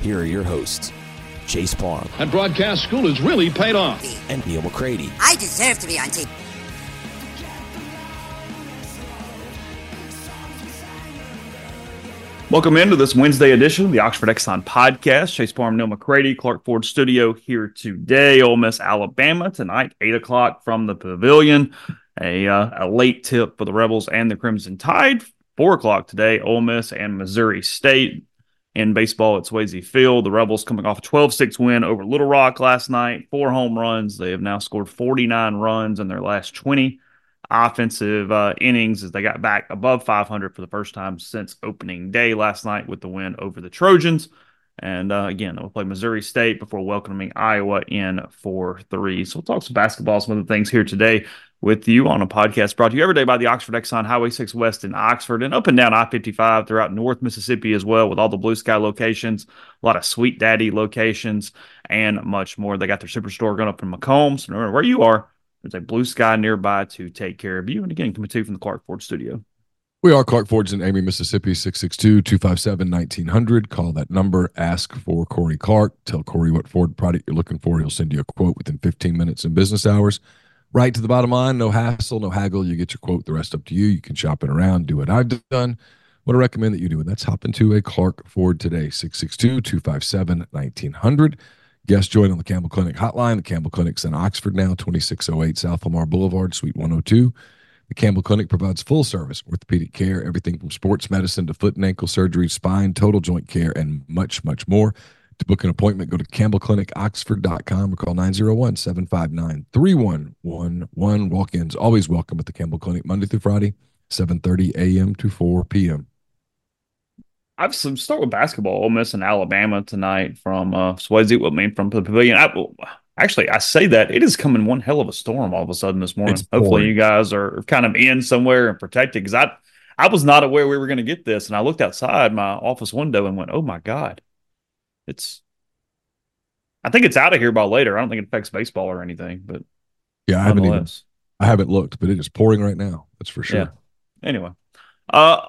here are your hosts, Chase Parham. And broadcast school has really paid off. and Neal McCready. I deserve to be on TV. Welcome into this Wednesday edition of the Oxford Exxon podcast. Chase Parham, Neal McCready, Clark Ford Studio here today. Ole Miss, Alabama tonight, eight o'clock from the Pavilion. A uh, a late tip for the Rebels and the Crimson Tide. Four o'clock today, Ole Miss and Missouri State. In baseball at Swayze Field, the Rebels coming off a 12-6 win over Little Rock last night. Four home runs. They have now scored 49 runs in their last 20 offensive uh, innings as they got back above 500 for the first time since opening day last night with the win over the Trojans. And uh, again, they'll play Missouri State before welcoming Iowa in for three. So we'll talk some basketball, some other things here today with you on a podcast brought to you every day by the Oxford Exxon Highway 6 West in Oxford and up and down I 55 throughout North Mississippi as well, with all the blue sky locations, a lot of Sweet Daddy locations, and much more. They got their superstore going up in McComb. So no matter where you are, there's a blue sky nearby to take care of you. And again, coming to you from the Clark Ford studio. We are Clark Ford's in Amy, Mississippi, 662 257 1900. Call that number. Ask for Corey Clark. Tell Corey what Ford product you're looking for. He'll send you a quote within 15 minutes in business hours. Right to the bottom line. No hassle, no haggle. You get your quote. The rest up to you. You can shop it around. Do what I've done. What I recommend that you do. And that's hop into a Clark Ford today, 662 257 1900. Guest join on the Campbell Clinic hotline. The Campbell Clinic's in Oxford now, 2608 South Lamar Boulevard, Suite 102. The Campbell Clinic provides full service orthopedic care, everything from sports medicine to foot and ankle surgery, spine, total joint care, and much, much more. To book an appointment, go to campbellclinicoxford.com or call 901 759 3111. Walk ins always welcome at the Campbell Clinic, Monday through Friday, 7.30 a.m. to 4 p.m. I've some start with basketball. Ole Miss and Alabama tonight from uh, Swayze. I mean, from the pavilion. I, actually, I say that it is coming one hell of a storm all of a sudden this morning. It's Hopefully, pouring. you guys are kind of in somewhere and protected because I, I was not aware we were going to get this, and I looked outside my office window and went, "Oh my god, it's." I think it's out of here by later. I don't think it affects baseball or anything, but Yeah, I haven't even. I haven't looked, but it is pouring right now. That's for sure. Yeah. Anyway, uh,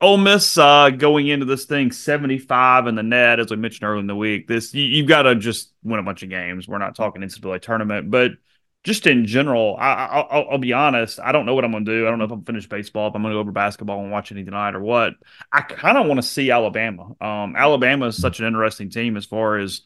Ole Miss uh, going into this thing 75 in the net, as we mentioned earlier in the week. This you, you've got to just win a bunch of games. We're not talking NCAA tournament, but just in general, I, I, I'll, I'll be honest. I don't know what I'm going to do. I don't know if I'm gonna finish baseball, if I'm going to go over basketball and watch any tonight or what. I kind of want to see Alabama. Um, Alabama is such an interesting team as far as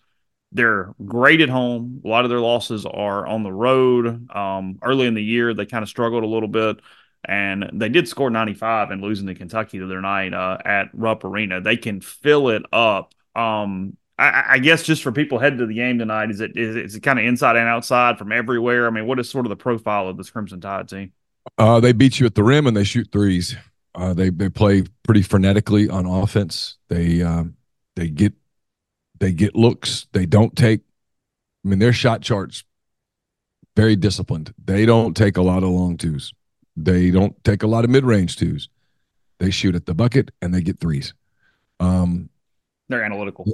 they're great at home. A lot of their losses are on the road. Um, early in the year, they kind of struggled a little bit, and they did score 95 and losing to Kentucky the other night uh, at Rupp Arena. They can fill it up. Um, I, I guess just for people heading to the game tonight, is it is it, is it kind of inside and outside from everywhere? I mean, what is sort of the profile of this Crimson Tide team? Uh, they beat you at the rim and they shoot threes. Uh, they they play pretty frenetically on offense. They um, they get they get looks. They don't take. I mean, their shot charts very disciplined. They don't take a lot of long twos. They don't take a lot of mid range twos. They shoot at the bucket and they get threes. Um, They're analytical,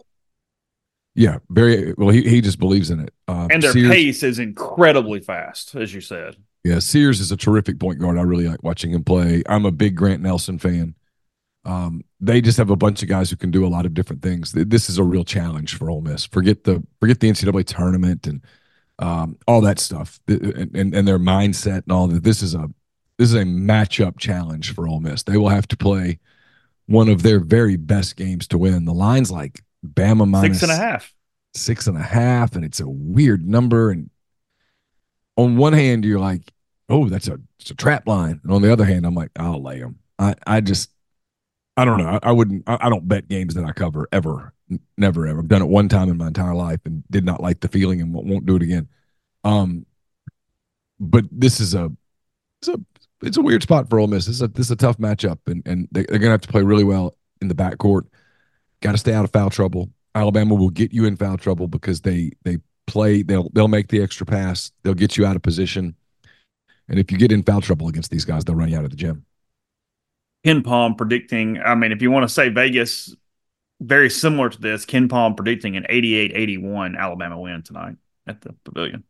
yeah, very well. He he just believes in it. Uh, and their Sears- pace is incredibly fast, as you said. Yeah, Sears is a terrific point guard. I really like watching him play. I'm a big Grant Nelson fan. Um, they just have a bunch of guys who can do a lot of different things. This is a real challenge for Ole Miss. Forget the forget the NCAA tournament and um, all that stuff, and, and, and their mindset and all that. This is a this is a matchup challenge for Ole Miss. They will have to play one of their very best games to win. The line's like Bama minus six and a half, six and a half, and it's a weird number. And on one hand, you're like, oh, that's a it's a trap line, and on the other hand, I'm like, I'll lay them. I I just I don't know. I, I wouldn't. I, I, don't bet games that I cover ever. N- never ever. I've done it one time in my entire life and did not like the feeling and won't, won't do it again. Um, but this is a it's a it's a weird spot for Ole Miss. This is a this is a tough matchup, and and they, are gonna have to play really well in the backcourt. Got to stay out of foul trouble. Alabama will get you in foul trouble because they they play. They'll they'll make the extra pass. They'll get you out of position. And if you get in foul trouble against these guys, they'll run you out of the gym. KenPom predicting. I mean, if you want to say Vegas, very similar to this, KenPom predicting an 88-81 Alabama win tonight at the Pavilion.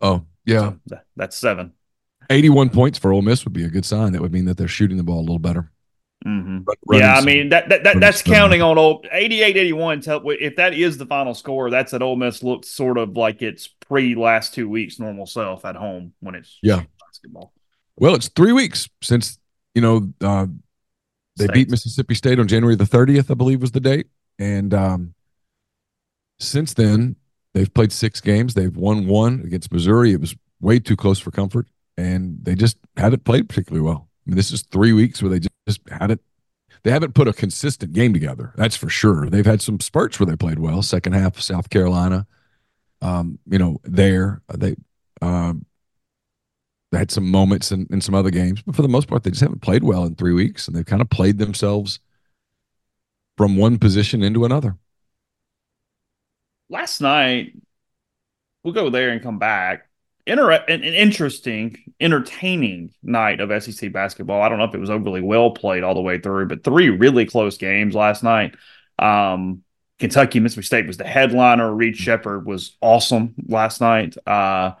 Oh yeah, so that's seven. 81 points for Ole Miss would be a good sign. That would mean that they're shooting the ball a little better. Mm-hmm. yeah, I mean that, that, that that's counting on old 88 81 tell if that is the final score that's that Ole Miss looks sort of like it's pre last two weeks normal self at home when it's yeah basketball. Well, it's 3 weeks since you know uh, they States. beat Mississippi State on January the 30th I believe was the date and um, since then they've played 6 games, they've won one against Missouri. It was way too close for comfort and they just haven't played particularly well. I mean, this is three weeks where they just haven't they haven't put a consistent game together. That's for sure. They've had some spurts where they played well. Second half, South Carolina, um, you know, there they um, they had some moments in, in some other games, but for the most part, they just haven't played well in three weeks, and they've kind of played themselves from one position into another. Last night, we'll go there and come back inter- an, interesting, entertaining night of SEC basketball. I don't know if it was overly well played all the way through, but three really close games last night. Um, Kentucky, Mississippi State was the headliner. Reed Sheppard was awesome last night. Uh,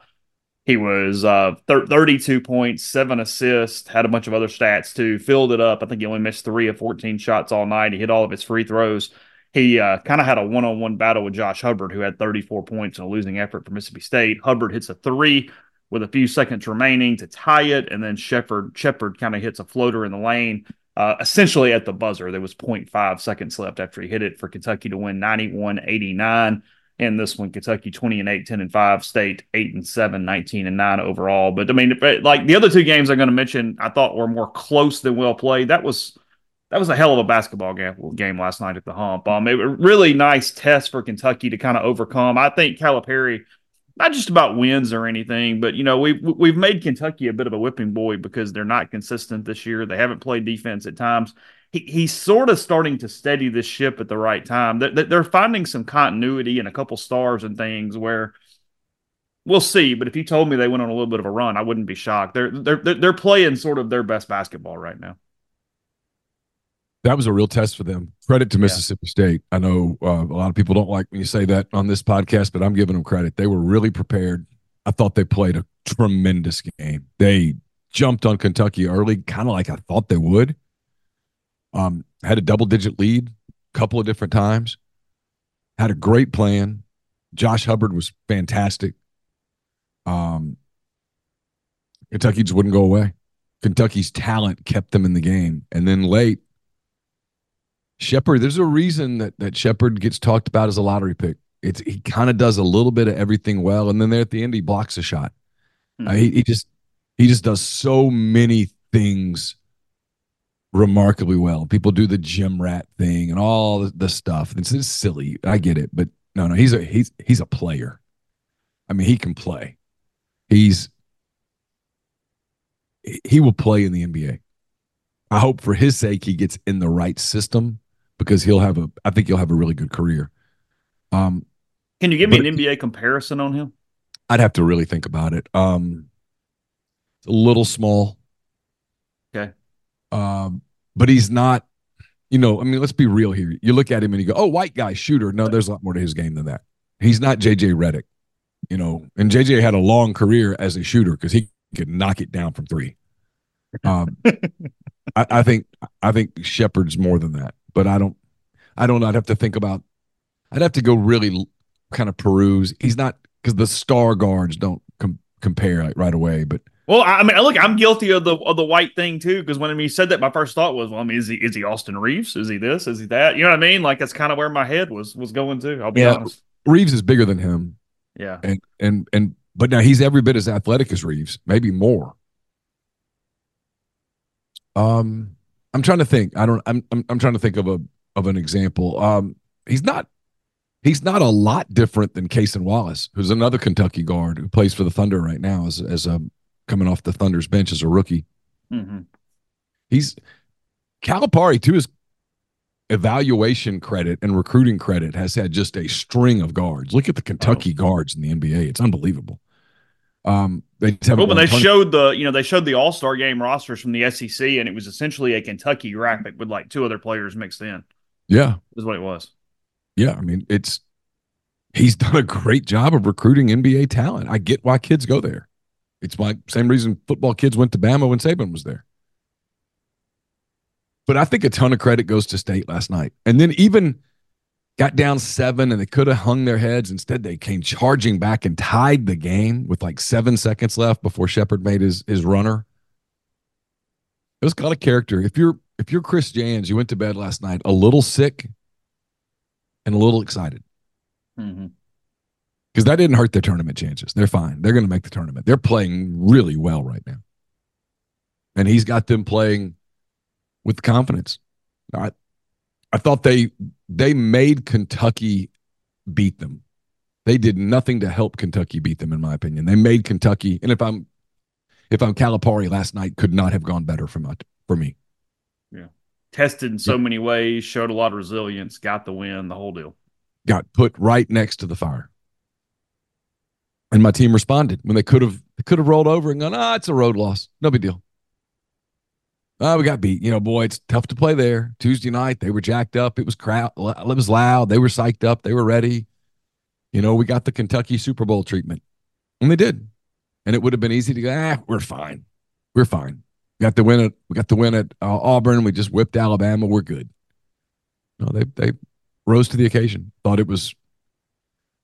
he was uh, thir- 32 points, seven assists, had a bunch of other stats too, filled it up. I think he only missed three of 14 shots all night. He hit all of his free throws he uh, kind of had a one-on-one battle with Josh Hubbard, who had 34 points in a losing effort for Mississippi State. Hubbard hits a three with a few seconds remaining to tie it, and then Sheppard Sheppard kind of hits a floater in the lane, uh, essentially at the buzzer. There was 0.5 seconds left after he hit it for Kentucky to win 91-89. In this one, Kentucky 20 and 8, 10 and 5, State 8 and 7, 19 and 9 overall. But I mean, like the other two games I'm going to mention, I thought were more close than well played. That was that was a hell of a basketball game, game last night at the hump. Um, it was really nice test for Kentucky to kind of overcome. I think Calipari, not just about wins or anything, but you know we've we've made Kentucky a bit of a whipping boy because they're not consistent this year. They haven't played defense at times. He, he's sort of starting to steady this ship at the right time. They're, they're finding some continuity and a couple stars and things where we'll see. But if you told me they went on a little bit of a run, I wouldn't be shocked. They're they're they're playing sort of their best basketball right now that was a real test for them. Credit to Mississippi yeah. State. I know uh, a lot of people don't like when you say that on this podcast, but I'm giving them credit. They were really prepared. I thought they played a tremendous game. They jumped on Kentucky early, kind of like I thought they would. Um, had a double digit lead a couple of different times. Had a great plan. Josh Hubbard was fantastic. Um, Kentucky just wouldn't go away. Kentucky's talent kept them in the game. And then late, Sheppard, there's a reason that that Sheppard gets talked about as a lottery pick. It's he kind of does a little bit of everything well, and then there at the end he blocks a shot. Mm-hmm. Uh, he, he just he just does so many things remarkably well. People do the gym rat thing and all the, the stuff. It's, it's silly. I get it, but no, no, he's a he's he's a player. I mean, he can play. He's he will play in the NBA. I hope for his sake he gets in the right system because he'll have a I think he'll have a really good career. Um, Can you give me an NBA comparison on him? I'd have to really think about it. Um, a little small. Okay. Um, but he's not, you know, I mean, let's be real here. You look at him and you go, oh, white guy, shooter. No, there's a lot more to his game than that. He's not JJ Redick, you know, and JJ had a long career as a shooter because he could knock it down from three. Um, I, I think I think Sheppard's more than that, but I don't. I don't. I'd have to think about. I'd have to go really kind of peruse. He's not because the star guards don't com- compare like, right away, but Well, I mean, look, I'm guilty of the of the white thing too. Because when he said that, my first thought was, well, I mean, is he is he Austin Reaves? Is he this? Is he that? You know what I mean? Like that's kind of where my head was was going to. I'll be Yeah. honest. Reaves is bigger than him, Yeah. and and and but now he's every bit as athletic as Reaves, maybe more. Um, I'm trying to think. I don't. I'm I'm, I'm trying to think of a of an example. Um, he's not. He's not a lot different than Cason Wallace, who's another Kentucky guard who plays for the Thunder right now as as a coming off the Thunder's bench as a rookie. hmm He's Calipari to his evaluation credit and recruiting credit has had just a string of guards. Look at the Kentucky guards in the NBA; it's unbelievable. Um, they Well, when they showed the, you know, they showed the All Star game rosters from the SEC, and it was essentially a Kentucky graphic with like two other players mixed in. yeah, Is what it was. yeah. I mean, it's he's done a great job of recruiting NBA talent. I get why kids go there. It's my same reason football kids went to Bama when Saban was there. But I think a ton of credit goes to State last night, and then even got down seven and they could have hung their heads. Instead, they came charging back and tied the game with like seven seconds left before Sheppard made his his runner. It was kind of character. If you're if you're Chris Jans, you went to bed last night a little sick and a little excited mm-hmm. because that didn't hurt their tournament chances. They're fine. They're going to make the tournament. They're playing really well right now, and he's got them playing with confidence. I, I thought they they made Kentucky beat them. They did nothing to help Kentucky beat them, in my opinion. They made Kentucky, and if I'm if I'm Calipari, last night could not have gone better for my for me. Yeah, tested in so many ways, showed a lot of resilience, got the win, the whole deal. Got put right next to the fire, and my team responded when they could have they could have rolled over and gone, ah, it's a road loss, no big deal. Oh, we got beat. You know, boy, it's tough to play there. Tuesday night, they were jacked up. It was crowd. It was loud. They were psyched up. They were ready. You know, we got the Kentucky Super Bowl treatment, and they did. And it would have been easy to go. Ah, we're fine. We're fine. We got the win at we got the win at uh, Auburn. We just whipped Alabama. We're good. No, they they rose to the occasion. Thought it was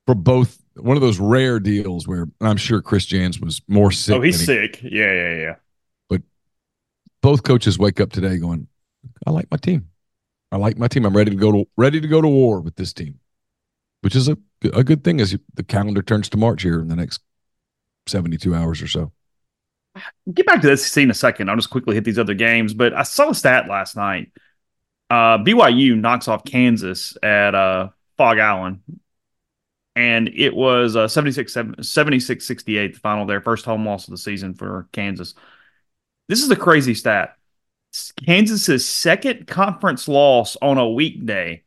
for both one of those rare deals where I'm sure Chris Jans was more sick. oh, he's he- sick. Yeah, yeah, yeah. Both coaches wake up today going, I like my team. I like my team. I'm ready to go to ready to go to war with this team, which is a a good thing as the calendar turns to March here in the next 72 hours or so. Get back to this SEC in a second. I'll just quickly hit these other games. But I saw a stat last night. Uh, BYU knocks off Kansas at uh, Phog Allen. And it was uh, 76 76 68, the final there, first home loss of the season for Kansas. This is a crazy stat. Kansas's second conference loss on a weekday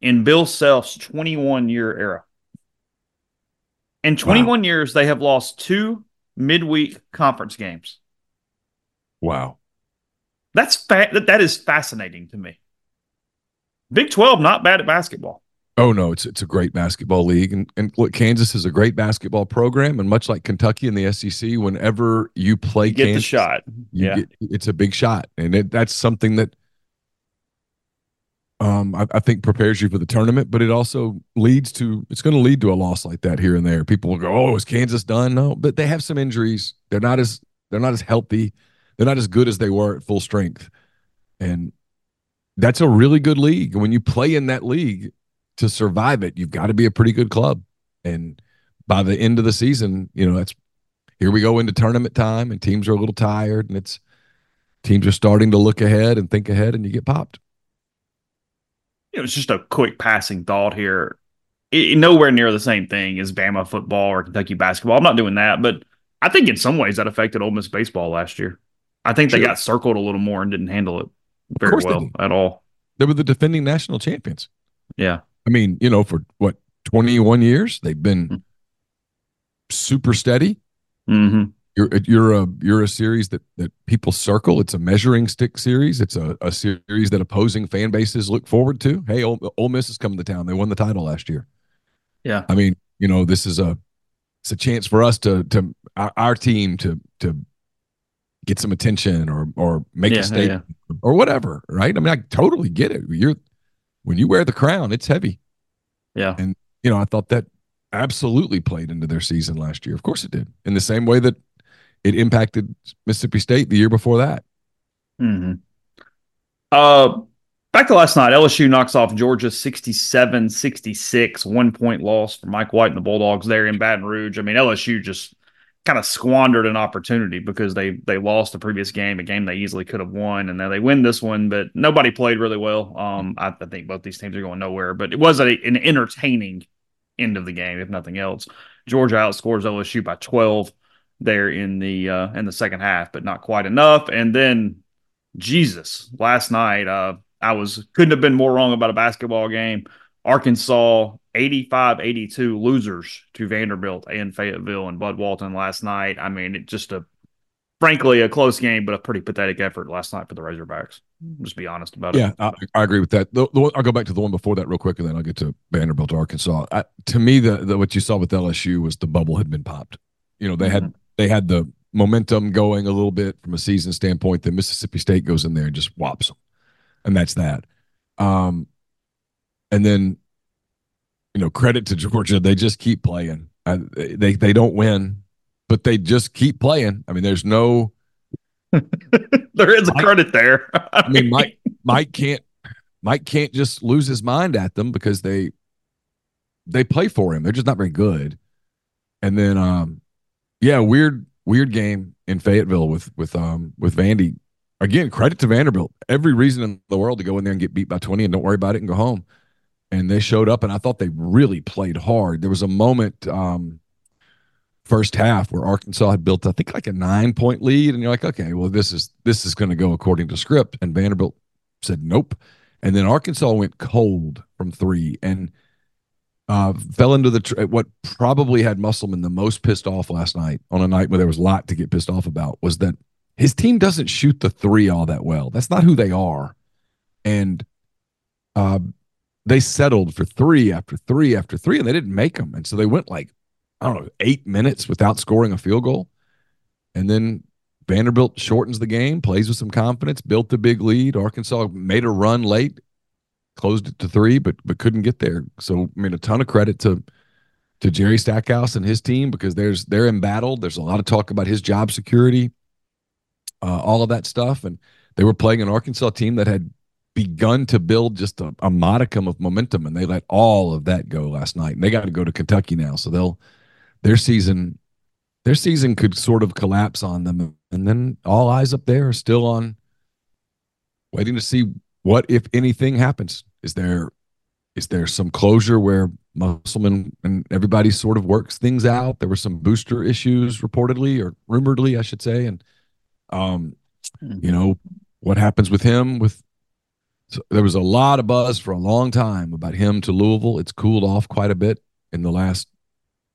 in Bill Self's 21 year era. In 21 years, they have lost two midweek conference games. Wow. That's fa- that, that is fascinating to me. Big 12 not bad at basketball. Oh no, it's it's a great basketball league, and and look, Kansas is a great basketball program, and much like Kentucky and the SEC, whenever you play You get the shot. Yeah. get- it's a big shot, and it, that's something that um I, I think prepares you for the tournament, but it also leads to it's going to lead to a loss like that here and there. People will go, "Oh, is Kansas done?" No, but they have some injuries. They're not as they're not as healthy. They're not as good as they were at full strength, and that's a really good league. When you play in that league to survive it, you've got to be a pretty good club. And by the end of the season, you know that's here we go into tournament time, and teams are a little tired, and it's teams are starting to look ahead and think ahead, and you get popped. It was just a quick passing thought here. It, nowhere near the same thing as Bama football or Kentucky basketball. I'm not doing that, but I think in some ways that affected Ole Miss baseball last year. I think they Sure. got circled a little more and didn't handle it very well at all. They were the defending national champions. Yeah. I mean, you know, for what 21 years they've been Mm. super steady. hmm You're you're a you're a series that that people circle. It's a measuring stick series. It's a, a series that opposing fan bases look forward to. Hey, Ole, Ole Miss is coming to town. They won the title last year. Yeah. I mean, you know, this is a it's a chance for us to to our, our team to to get some attention or or make Yeah, a statement yeah. or whatever, right? I mean, I totally get it. You're when you wear the crown, it's heavy. Yeah. And you know, I thought that absolutely played into their season last year. Of course it did. In the same way that it impacted Mississippi State the year before that. hmm Uh, back to last night, LSU knocks off Georgia 67 66, one point loss for Mike White and the Bulldogs there in Baton Rouge. I mean, LSU just kind of squandered an opportunity because they they lost the previous game, a game they easily could have won, and now they win this one, but nobody played really well. Um, I, I think both these teams are going nowhere, but it was a, an entertaining end of the game, if nothing else. Georgia outscores LSU by 12 there in the uh, in the second half, but not quite enough. And then Jesus, last night, uh, I was couldn't have been more wrong about a basketball game. Arkansas 85 82 losers to Vanderbilt and Fayetteville and Bud Walton last night. I mean, it just a frankly a close game, but a pretty pathetic effort last night for the Razorbacks. Just be honest about it. Yeah, I, I agree with that. The, the one, I'll go back to the one before that real quick, and then I'll get to Vanderbilt, Arkansas. I, to me, the, the what you saw with LSU was the bubble had been popped. You know, they had they had the momentum going a little bit from a season standpoint. Then Mississippi State goes in there and just whops them, and that's that. Um, and then, you know, credit to Georgia, they just keep playing. Uh, they they don't win, but they just keep playing. I mean, there's no. there is a Mike- credit there. I mean, Mike Mike can't Mike can't just lose his mind at them because they they play for him. They're just not very good. And then um yeah, weird weird game in Fayetteville with with um with Vandy. Again, credit to Vanderbilt. Every reason in the world to go in there and get beat by 20 and don't worry about it and go home. And they showed up and I thought they really played hard. There was a moment um first half where Arkansas had built, I think, like a nine point lead, and you're like, okay, well, this is this is going to go according to script. And Vanderbilt said nope, and then Arkansas went cold from three and uh, fell into the tr- what probably had Musselman the most pissed off last night on a night where there was a lot to get pissed off about was that his team doesn't shoot the three all that well. That's not who they are, and uh, they settled for three after three after three, and they didn't make them, and so they went like I don't know, eight minutes without scoring a field goal. And then Vanderbilt shortens the game, plays with some confidence, built the big lead. Arkansas made a run late, closed it to three, but but couldn't get there. So I mean, a ton of credit to to Jerry Stackhouse and his team because there's they're embattled. There's a lot of talk about his job security, uh, all of that stuff, and they were playing an Arkansas team that had begun to build just a, a modicum of momentum, and they let all of that go last night. And they got to go to Kentucky now, so they'll their season their season could sort of collapse on them. And then all eyes up there are still on waiting to see what if anything happens. Is there is there some closure where musselman and everybody sort of works things out? There were some booster issues reportedly or rumoredly i should say. And um you know what happens with him with so there was a lot of buzz for a long time about him to louisville it's cooled off quite a bit in the last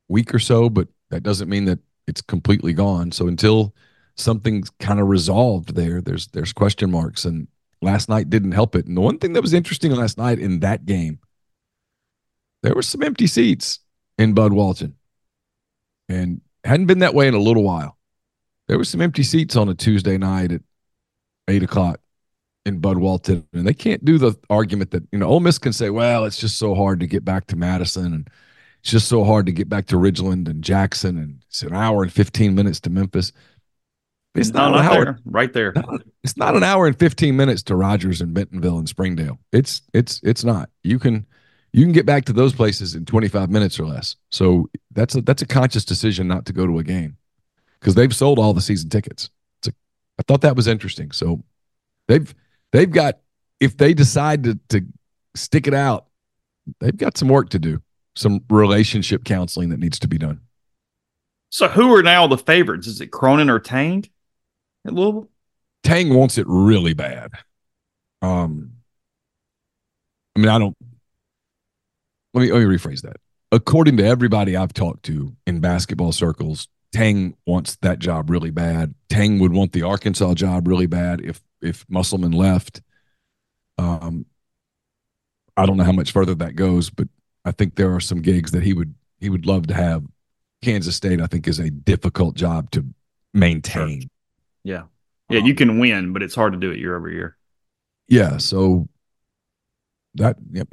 week or so, but that doesn't mean that it's completely gone. So until something's kind of resolved there, there's there's question marks. And last night didn't help it. And the one thing that was interesting last night in that game, there were some empty seats in Bud Walton. And hadn't been that way in a little while. There were some empty seats on a Tuesday night at eight o'clock in Bud Walton. And they can't do the argument that, you know, Ole Miss can say, well, it's just so hard to get back to Madison and it's just so hard to get back to Ridgeland and Jackson, and it's an hour and 15 minutes to Memphis. It's no, not, an hour. there. Right there. no, it's not an hour and 15 minutes to Rogers and Bentonville and Springdale. It's it's it's not. You can you can get back to those places in 25 minutes or less. So that's a that's a conscious decision not to go to a game because they've sold all the season tickets. It's a, I thought that was interesting. So they've they've got if they decide to to stick it out, they've got some work to do some relationship counseling that needs to be done. So who are now the favorites? Is it Cronin or Tang at Louisville? Tang wants it really bad. Um, I mean, I don't. Let me let me rephrase that. According to everybody I've talked to in basketball circles, Tang wants that job really bad. Tang would want the Arkansas job really bad if if Musselman left. Um, I don't know how much further that goes, but I think there are some gigs that he would he would love to have. Kansas State, I think, is a difficult job to maintain. Yeah. Yeah, Um, you can win, but it's hard to do it year over year. Yeah, so that yeah.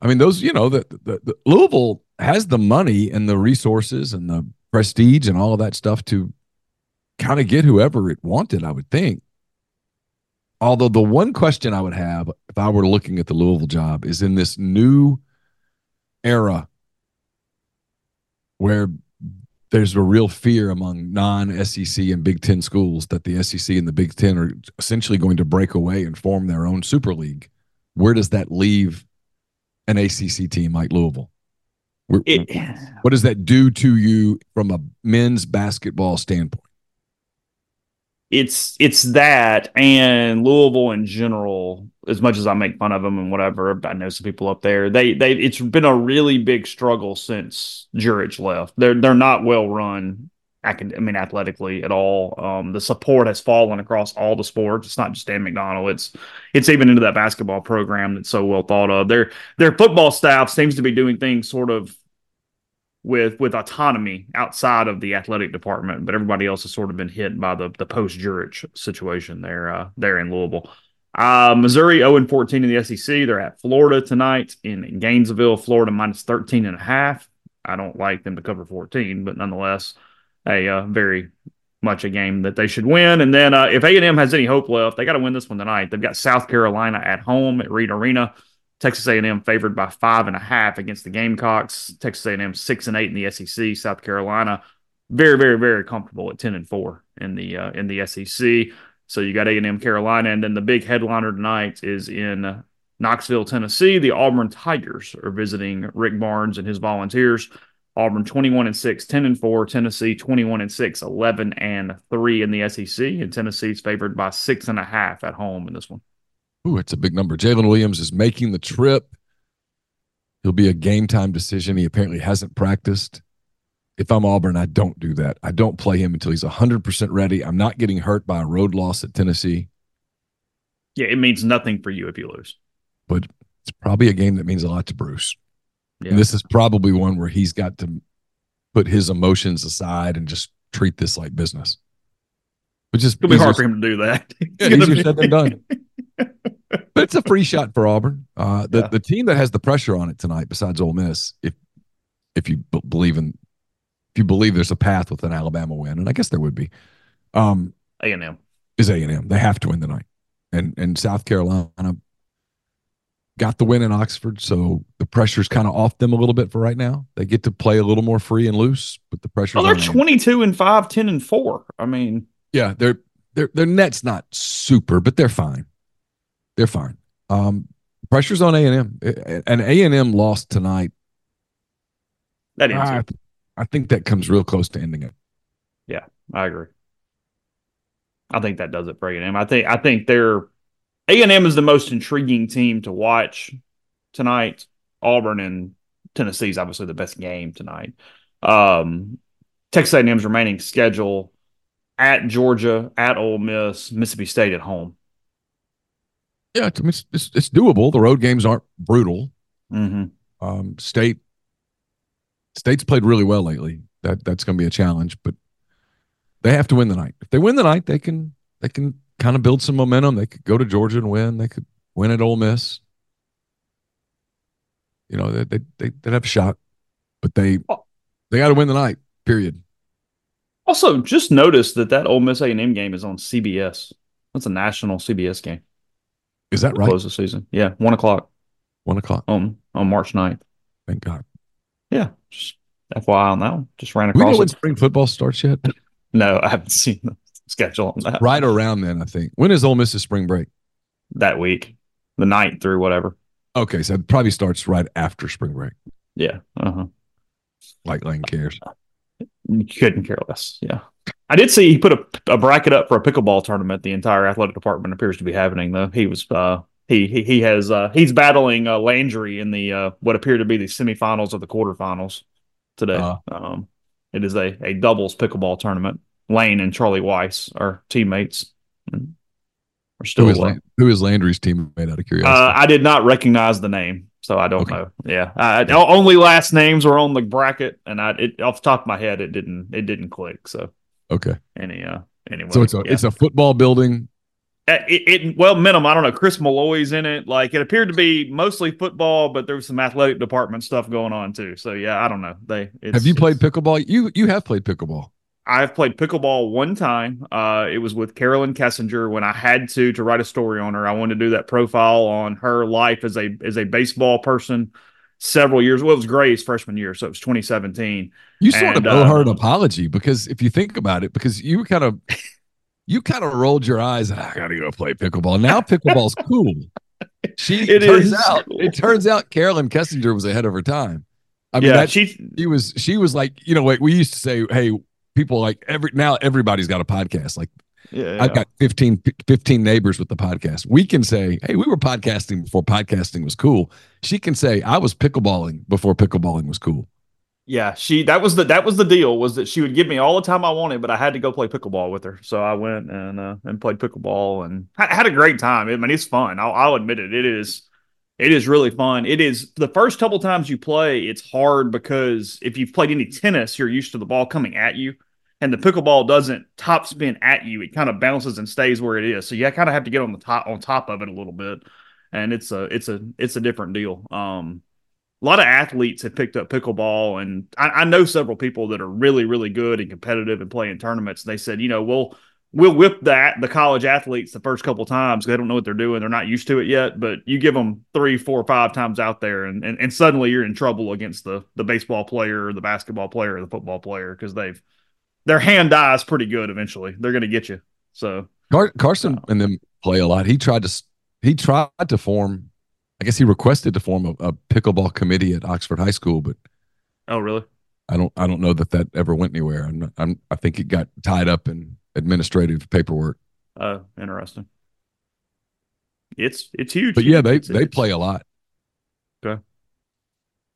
I mean, those you know, the, the, the Louisville has the money and the resources and the prestige and all of that stuff to kind of get whoever it wanted. I would think. Although the one question I would have if I were looking at the Louisville job is in this new era where there's a real fear among non-SEC and Big Ten schools that the SEC and the Big Ten are essentially going to break away and form their own super league. Where does that leave an ACC team like Louisville? It, what does that do to you from a men's basketball standpoint? It's it's that and Louisville in general. As much as I make fun of them and whatever, I know some people up there. They they it's been a really big struggle since Jurich left. They're they're not well run. acad- I mean, athletically at all. Um, the support has fallen across all the sports. It's not just Dan McDonnell. It's it's even into that basketball program that's so well thought of. Their their football staff seems to be doing things sort of with with autonomy outside of the athletic department, but everybody else has sort of been hit by the the post Jurich situation there uh, there in Louisville. Uh, Missouri 0 and 14 in the SEC. They're at Florida tonight in Gainesville, Florida minus 13 and a half. I don't like them to cover 14, but nonetheless, a uh, very much a game that they should win. And then uh, if A&M has any hope left, they got to win this one tonight. They've got South Carolina at home at Reed Arena. Texas A&M favored by five and a half against the Gamecocks. Texas A&M six and eight in the SEC. South Carolina very, very, very comfortable at ten and four in the uh, in the SEC. So you got A&M Carolina, and then the big headliner tonight is in Knoxville, Tennessee. The Auburn Tigers are visiting Rick Barnes and his Volunteers. Auburn 21 and 6, 10 and 4, Tennessee 21 and 6, 11 and 3 in the SEC, and Tennessee's favored by six and a half at home in this one. Ooh, it's a big number. Jaylin Williams is making the trip. He'll be a game time decision. He apparently hasn't practiced. If I'm Auburn, I don't do that. I don't play him until he's 100% ready. I'm not getting hurt by a road loss at Tennessee, Yeah, it means nothing for you if you lose. but it's probably a game that means a lot to Bruce. Yeah. And this is probably one where he's got to put his emotions aside and just treat this like business. Which is It'll be hard for him to do that. Yeah, easier said than done. but it's a free shot for Auburn. Uh, the Yeah. the team that has the pressure on it tonight, besides Ole Miss, if if you b- believe in if you believe there's a path with an Alabama win, and I guess there would be, um, A&M. is A and M. They have to win tonight, and and South Carolina got the win in Oxford, so the pressure's kind of off them a little bit for right now. They get to play a little more free and loose, but the pressure's Oh, they're 22 and 5, 10 and 4. I mean, Yeah, their their their net's not super, but they're fine. They're fine. Um, pressure's on A and M, and A and M lost tonight. that ends I. I think that comes real close to ending it. Yeah, I agree. I think that does it for A&M. I think I think they're A&M is the most intriguing team to watch tonight. Auburn and Tennessee is obviously the best game tonight. Um, Texas A&M's remaining schedule at Georgia, at Ole Miss, Mississippi State at home. Yeah, it's, I mean, it's, it's it's doable. The road games aren't brutal. Mm-hmm. Um, state state's played really well lately. That that's going to be a challenge, but they have to win the night. If they win the night, they can they can kind of build some momentum. They could go to Georgia and win. They could win at Ole Miss. You know, they they they they'd have a shot, but they Oh. they got to win the night. Period. Also, just notice that that Ole Miss A&M game is on CBS. That's a national CBS game. Is that right? Close the season. Yeah, one o'clock One o'clock. on on March 9th. Thank God. Yeah, just FYI on that one. Just ran We know across when it. spring football starts yet. No, I haven't seen the schedule on that. right around then, I think. When is Ole Miss's spring break? That week, the ninth through whatever. Okay, so it probably starts right after spring break. Yeah, uh-huh. Like Lane cares. You couldn't care less. Yeah, I did see he put a, a bracket up for a pickleball tournament. The entire athletic department appears to be happening though. He was uh he he, he has uh he's battling uh, Landry in the uh what appear to be the semifinals of the quarterfinals today. Uh. um, it is a a doubles pickleball tournament. Lane and Charlie Weis are teammates. and Are still Who is, who is Landry's teammate out of curiosity? Uh, I did not recognize the name, so I don't Okay. know. Yeah, I, I- only last names were on the bracket, and I it, off the top of my head, it didn't it didn't click. So okay. any uh anyway, So it's a yeah. it's a football building. Uh, it, it well minimum. I don't know. Chris Malloy's in it. Like it appeared to be mostly football, but there was some athletic department stuff going on too. So yeah, I don't know. They it's, Have you played pickleball? You you have played pickleball. I've played pickleball one time. Uh, it was with Carolyn Kessinger when I had to to write a story on her. I wanted to do that profile on her life as a as a baseball person. Several years. Well, it was Gray's freshman year, so it was 2017. You sort And, of owe her an uh, apology because if you think about it, because you kind of you kind of rolled your eyes. I gotta go play pickleball. Now pickleball's cool. She It turns is out cool. it turns out Carolyn Kessinger was ahead of her time. I mean, yeah, that, she she was she was like, you know, like we used to say, hey, people like every now everybody's got a podcast. Like yeah, I've got 15, 15 neighbors with the podcast. We can say, hey, we were podcasting before podcasting was cool. She can say, I was pickleballing before pickleballing was cool. Yeah, she that was the that was the deal was that she would give me all the time I wanted, but I had to go play pickleball with her. So I went and uh, and played pickleball and I had a great time. I mean, it's fun. I'll, I'll admit it. It is it is really fun. It is the first couple times you play, it's hard because if you've played any tennis, you're used to the ball coming at you, and the pickleball doesn't top spin at you. It kind of bounces and stays where it is. So you kind of have to get on the top on top of it a little bit, and it's a it's a it's a different deal. Um, a lot of athletes have picked up pickleball, and I, I know several people that are really, really good and competitive and playing tournaments. They said, you know, we'll we'll whip that the college athletes the first couple times. They don't know what they're doing; they're not used to it yet. But you give them three, four, five times out there, and and, and suddenly you're in trouble against the the baseball player, or the basketball player, or the football player because they've their hand dies pretty good. Eventually, they're going to get you. So Car- Carson and them play a lot. He tried to he tried to form. I guess he requested to form a, a pickleball committee at Oxford High School, but oh, really? I don't I don't know that that ever went anywhere. I'm, not, I'm I think it got tied up in administrative paperwork. Oh, interesting. It's it's huge. But yeah, they It's- they it's- play a lot. Okay.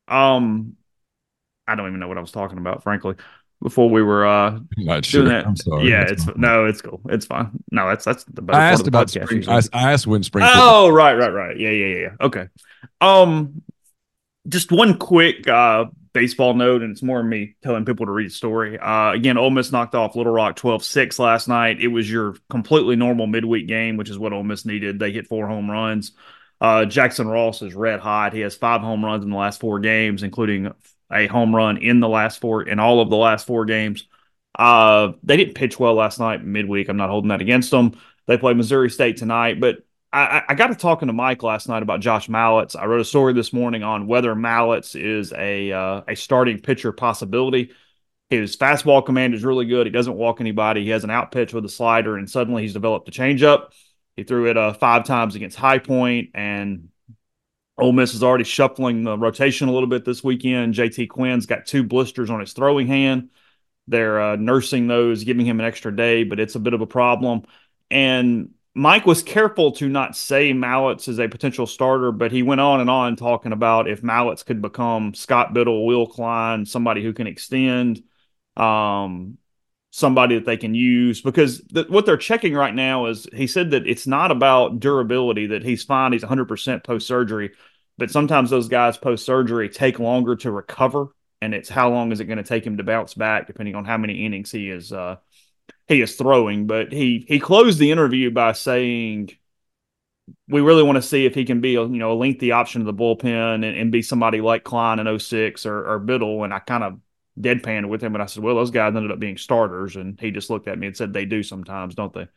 Um, I don't even know what I was talking about, frankly. Before we were uh I'm not sure. doing that, I'm sorry. yeah, it's no, it's cool, it's fine. No, that's that's the better I asked about podcast. spring. I, I asked when spring. Oh, right, right, right. Yeah, yeah, yeah, yeah. Okay. Um, just one quick uh baseball note, and it's more me telling people to read a story. Uh, again, Ole Miss knocked off Little Rock 12-6 last night. It was your completely normal midweek game, which is what Ole Miss needed. They hit four home runs. Uh, Jackson Ross is red hot. He has five home runs in the last four games, including a home run in the last four in all of the last four games. Uh, they didn't pitch well last night midweek. I'm not holding that against them. They play Missouri State tonight, but I, I- got to talking to Mike last night about Josh Mallitz. I wrote a story this morning on whether Mallitz is a uh, a starting pitcher possibility. His fastball command is really good. He doesn't walk anybody. He has an out pitch with a slider, and suddenly he's developed a changeup. He threw it uh, five times against High Point, and Ole Miss is already shuffling the rotation a little bit this weekend. JT Quinn's got two blisters on his throwing hand. They're uh, nursing those, giving him an extra day, but it's a bit of a problem. And Mike was careful to not say Mallitz is a potential starter, but he went on and on talking about if Mallitz could become Scott Bittle, Will Kline, somebody who can extend, um, somebody that they can use. Because th- what they're checking right now is he said that it's not about durability, that he's fine, he's 100% post surgery, but sometimes those guys post surgery take longer to recover. And it's how long is it going to take him to bounce back, depending on how many innings he is uh, he is throwing. But he he closed the interview by saying, "We really want to see if he can be a you know a lengthy option to the bullpen and, and be somebody like Kline in 06 or, or Bittle." And I kind of deadpanned with him, and I said, "Well, those guys ended up being starters." And he just looked at me and said, "They do sometimes, don't they?"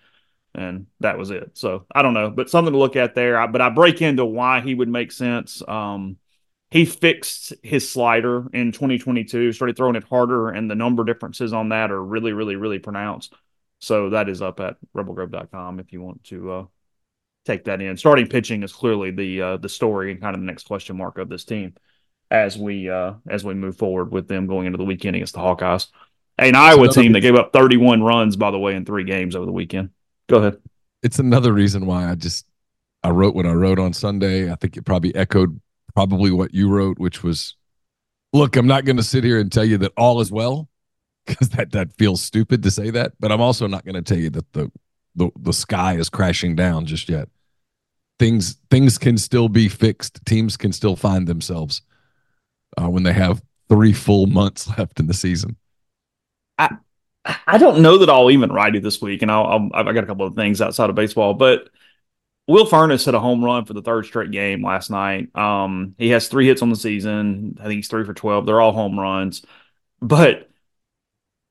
And that was it. So I don't know, but something to look at there. I, but I break into why he would make sense. Um, he fixed his slider in 2022, started throwing it harder, and the number differences on that are really, really, really pronounced. So that is up at rebelgrove.com if you want to uh, take that in. Starting pitching is clearly the uh, the story and kind of the next question mark of this team as we uh, as we move forward with them going into the weekend against the Hawkeyes. An Iowa team that gave up 31 runs, by the way, in three games over the weekend. Go ahead. It's another reason why I just I wrote what I wrote on Sunday. I think it probably echoed probably what you wrote, which was, look, I'm not going to sit here and tell you that all is well because that that feels stupid to say that, but I'm also not going to tell you that the the the sky is crashing down just yet. Things things can still be fixed. Teams can still find themselves uh, when they have three full months left in the season. I I don't know that I'll even ride you this week, and I'll, I'll I got a couple of things outside of baseball, but Will Furniss hit a home run for the third straight game last night. Um, he has three hits on the season. I think he's three for twelve. They're all home runs, but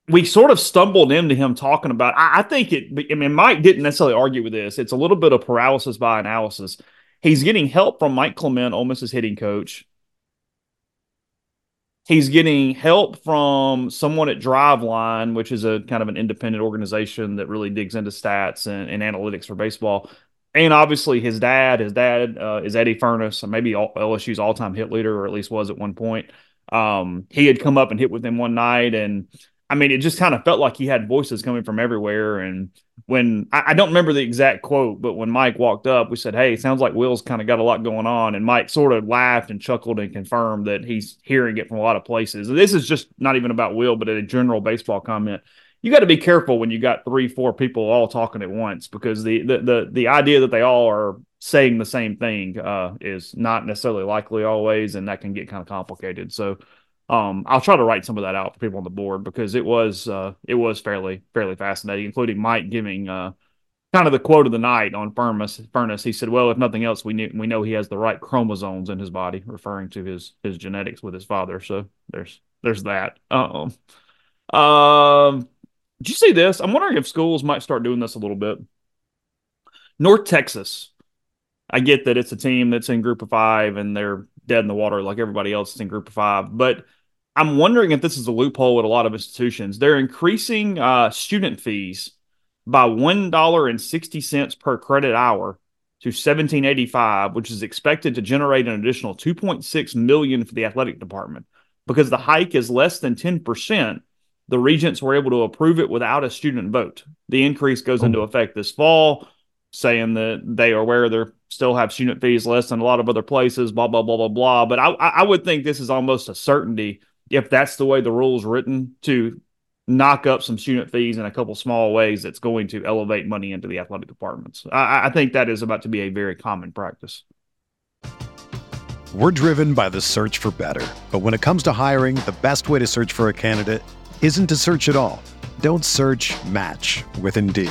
we sort of stumbled into him talking about. I, I think it. I mean, Mike didn't necessarily argue with this. It's a little bit of paralysis by analysis. He's getting help from Mike Clement, Ole Miss's hitting coach. He's getting help from someone at Driveline, which is a kind of an independent organization that really digs into stats and, and analytics for baseball. And obviously, his dad, his dad uh, is Eddie Furniss, maybe LSU's all-time hit leader, or at least was at one point. Um, he had come up and hit with him one night, and I mean, it just kind of felt like he had voices coming from everywhere. And when I, I, don't remember the exact quote, but when Mike walked up, we said, Hey, sounds like Will's kind of got a lot going on. And Mike sort of laughed and chuckled and confirmed that he's hearing it from a lot of places. And this is just not even about Will, but a general baseball comment. You got to be careful when you got three, four people all talking at once because the the the, the idea that they all are saying the same thing uh, is not necessarily likely always, and that can get kind of complicated. So um, I'll try to write some of that out for people on the board because it was uh, it was fairly fairly fascinating, including Mike giving uh, kind of the quote of the night on Furniss. Furniss, he said, "Well, if nothing else, we knew, we know he has the right chromosomes in his body," referring to his his genetics with his father. So there's there's that. Um, um, did you see this? I'm wondering if schools might start doing this a little bit. North Texas. I get that it's a team that's in Group of Five and they're dead in the water like everybody else is in Group of Five, but I'm wondering if this is a loophole at a lot of institutions. They're increasing uh, student fees by one dollar and sixty cents per credit hour to 1785, which is expected to generate an additional 2.6 million for the athletic department. Because the hike is less than 10%, the regents were able to approve it without a student vote. The increase goes into effect this fall, saying that they are aware they still have student fees less than a lot of other places, blah, blah, blah, blah, blah. But I, I would think this is almost a certainty if that's the way the rule's written to knock up some student fees in a couple small ways that's going to elevate money into the athletic departments. I, I think that is about to be a very common practice. We're driven by the search for better. But when it comes to hiring, the best way to search for a candidate isn't to search at all. Don't search match with Indeed.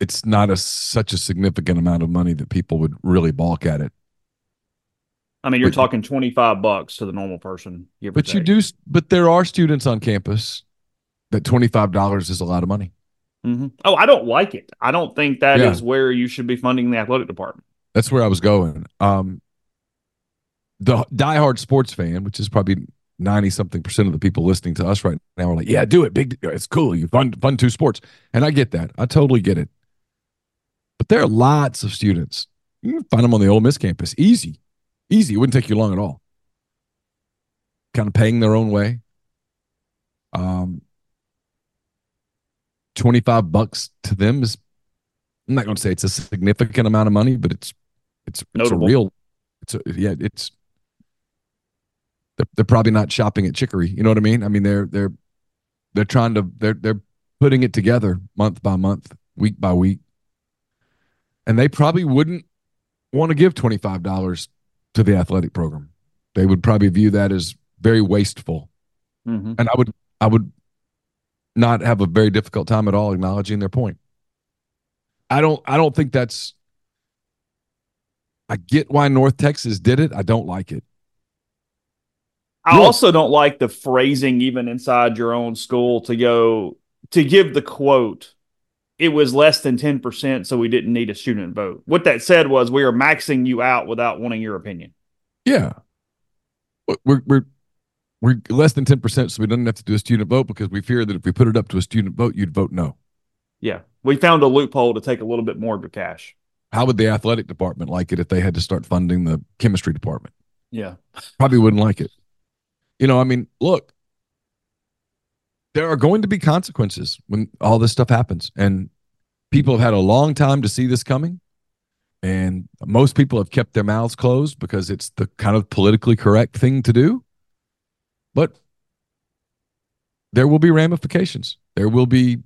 it's not a such a significant amount of money that people would really balk at it. I mean, you're but, talking 25 bucks to the normal person. But you do, but there are students on campus that $25 is a lot of money. Mm-hmm. Oh, I don't like it. I don't think that yeah. is where you should be funding the athletic department. That's where I was going. Um, the diehard sports fan, which is probably 90 something percent of the people listening to us right now are like, yeah, do it. Big, it's cool. You fund, fund two sports. And I get that. I totally get it. But there are lots of students. You can find them on the Ole Miss campus. Easy. Easy. It wouldn't take you long at all. Kind of paying their own way. Um, 25 bucks to them is, I'm not going to say it's a significant amount of money, but it's, it's, it's a real, it's a, yeah, it's, they're, they're probably not shopping at Chicory. You know what I mean? I mean, they're, they're, they're trying to, they're, they're putting it together month by month, week by week. And they probably wouldn't want to give $25 to the athletic program. They would probably view that as very wasteful. Mm-hmm. And I would, I would not have a very difficult time at all acknowledging their point. I don't, I don't think that's, I get why North Texas did it. I don't like it. I also don't like the phrasing even inside your own school to go to give the quote. It was less than 10%, so we didn't need a student vote. What that said was we are maxing you out without wanting your opinion. Yeah. We're we're we're less than 10%, so we don't have to do a student vote because we fear that if we put it up to a student vote, you'd vote no. Yeah. We found a loophole to take a little bit more of your cash. How would the athletic department like it if they had to start funding the chemistry department? Yeah. Probably wouldn't like it. You know, I mean, look, there are going to be consequences when all this stuff happens. And people have had a long time to see this coming. And most people have kept their mouths closed because it's the kind of politically correct thing to do. But there will be ramifications. There will be